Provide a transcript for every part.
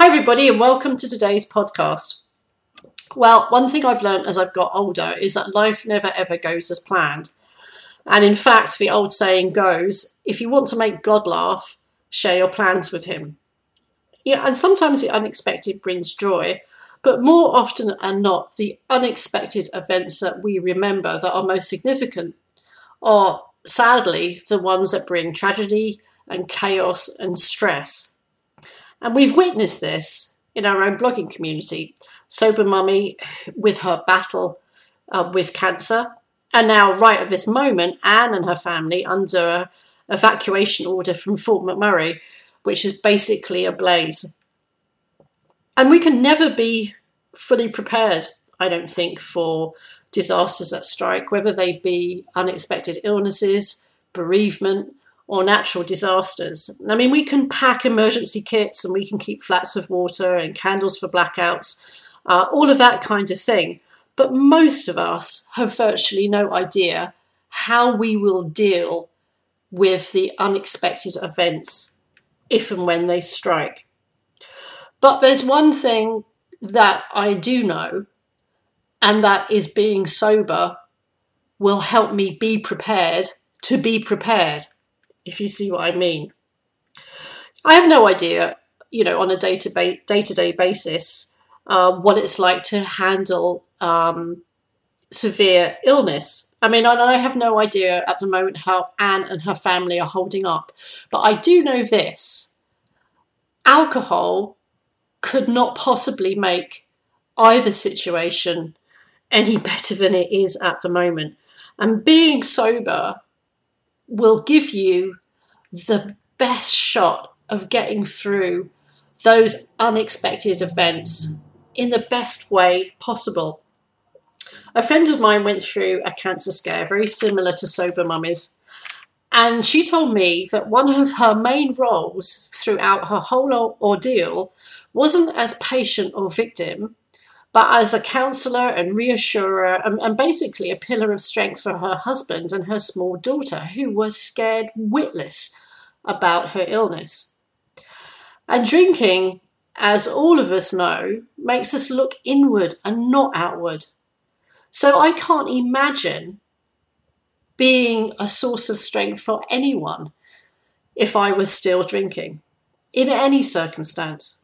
Hi, everybody, and welcome to today's podcast. Well, one thing I've learned as I've got older is that life never ever goes as planned. And in fact, the old saying goes if you want to make God laugh, share your plans with him. Yeah, and sometimes the unexpected brings joy, but more often than not, the unexpected events that we remember that are most significant are sadly the ones that bring tragedy and chaos and stress. And we've witnessed this in our own blogging community. Sober Mummy with her battle uh, with cancer. And now, right at this moment, Anne and her family under a evacuation order from Fort McMurray, which is basically a blaze. And we can never be fully prepared, I don't think, for disasters that strike, whether they be unexpected illnesses, bereavement, or natural disasters. I mean, we can pack emergency kits and we can keep flats of water and candles for blackouts, uh, all of that kind of thing. But most of us have virtually no idea how we will deal with the unexpected events if and when they strike. But there's one thing that I do know, and that is being sober will help me be prepared to be prepared if you see what I mean. I have no idea, you know, on a day to day basis, uh, what it's like to handle um, severe illness. I mean, I have no idea at the moment how Anne and her family are holding up, but I do know this alcohol could not possibly make either situation any better than it is at the moment. And being sober will give you the best shot of getting through those unexpected events in the best way possible. A friend of mine went through a cancer scare very similar to Sober Mummies, and she told me that one of her main roles throughout her whole ordeal wasn't as patient or victim, but as a counselor and reassurer, and, and, basically a pillar of strength for her husband and her small daughter, who were scared witless about her illness. And drinking, as all of us know, makes us look inward and not outward. So I can't imagine being a source of strength for anyone if I was still drinking, in any circumstance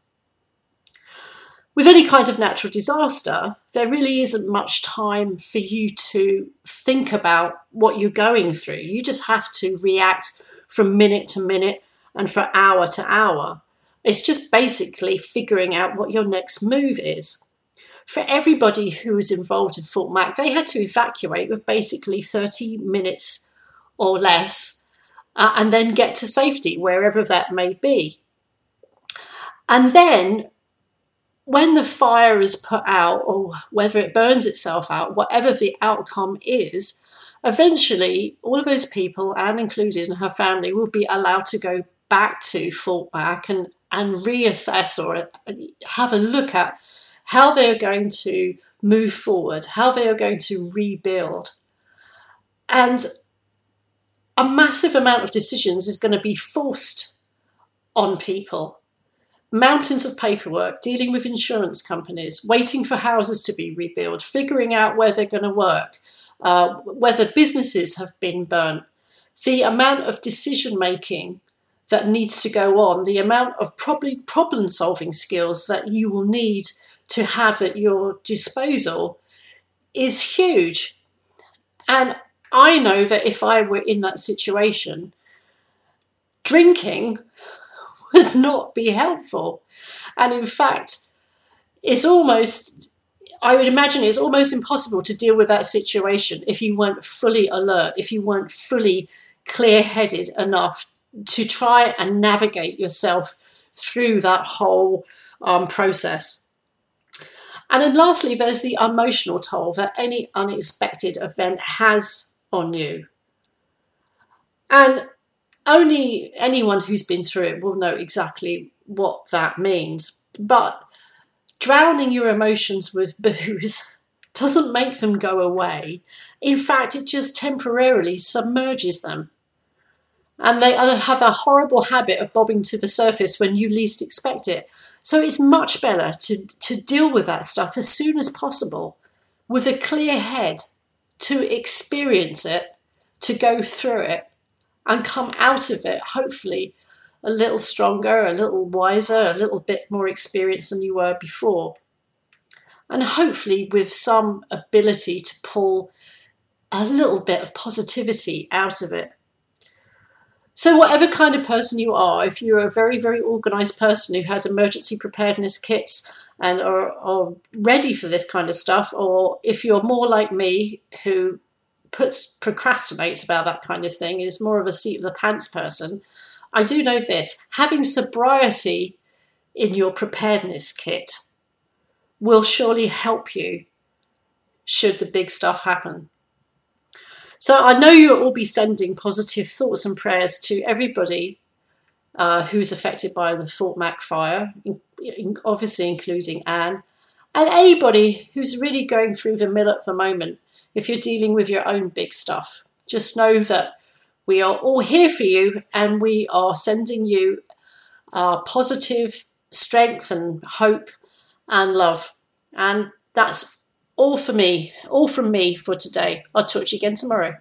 with any kind of natural disaster, there really isn't much time for you to think about what you're going through. You just have to react from minute to minute and from hour to hour. It's just basically figuring out what your next move is. For everybody who was involved in Fort Mac, they had to evacuate with basically 30 minutes or less uh, and then get to safety wherever that may be. And then when the fire is put out, or whether it burns itself out, whatever the outcome is, eventually all of those people, Anne included and her family, will be allowed to go back to Fort Mac and, and reassess or uh, have a look at how they are going to move forward, how they are going to rebuild. And a massive amount of decisions is going to be forced on people mountains of paperwork, dealing with insurance companies, waiting for houses to be rebuilt, figuring out where they're going to work, uh, whether businesses have been burnt, the amount of decision making that needs to go on, the amount of probably problem solving skills that you will need to have at your disposal is huge. And I know that if I were in that situation, drinking would not be helpful. And in fact, it's almost, I would imagine it's almost impossible to deal with that situation if you weren't fully alert, if you weren't fully clear headed enough to try and navigate yourself through that whole um, process. And then lastly, there's the emotional toll that any unexpected event has on you. And only anyone who's been through it will know exactly what that means. But drowning your emotions with booze doesn't make them go away. In fact, it just temporarily submerges them. And they have a horrible habit of bobbing to the surface when you least expect it. So it's much better to, to deal with that stuff as soon as possible with a clear head to experience it, to go through it, and come out of it, hopefully, a little stronger, a little wiser, a little bit more experienced than you were before. And hopefully, with some ability to pull a little bit of positivity out of it. So, whatever kind of person you are, if you're a very, very organized person who has emergency preparedness kits and are, are ready for this kind of stuff, or if you're more like me who puts procrastinates about that kind of thing, is more of a seat of the pants person, I do know this having sobriety in your preparedness kit will surely help you should the big stuff happen. So I know you'll all be sending positive thoughts and prayers to everybody uh, who's affected by the Fort Mac fire, in, in, obviously including Anne, and anybody who's really going through the mill at the moment. If you're dealing with your own big stuff, just know that we are all here for you and we are sending you uh, positive strength and hope and love. And that's all for me, all from me for today. I'll talk to you again tomorrow.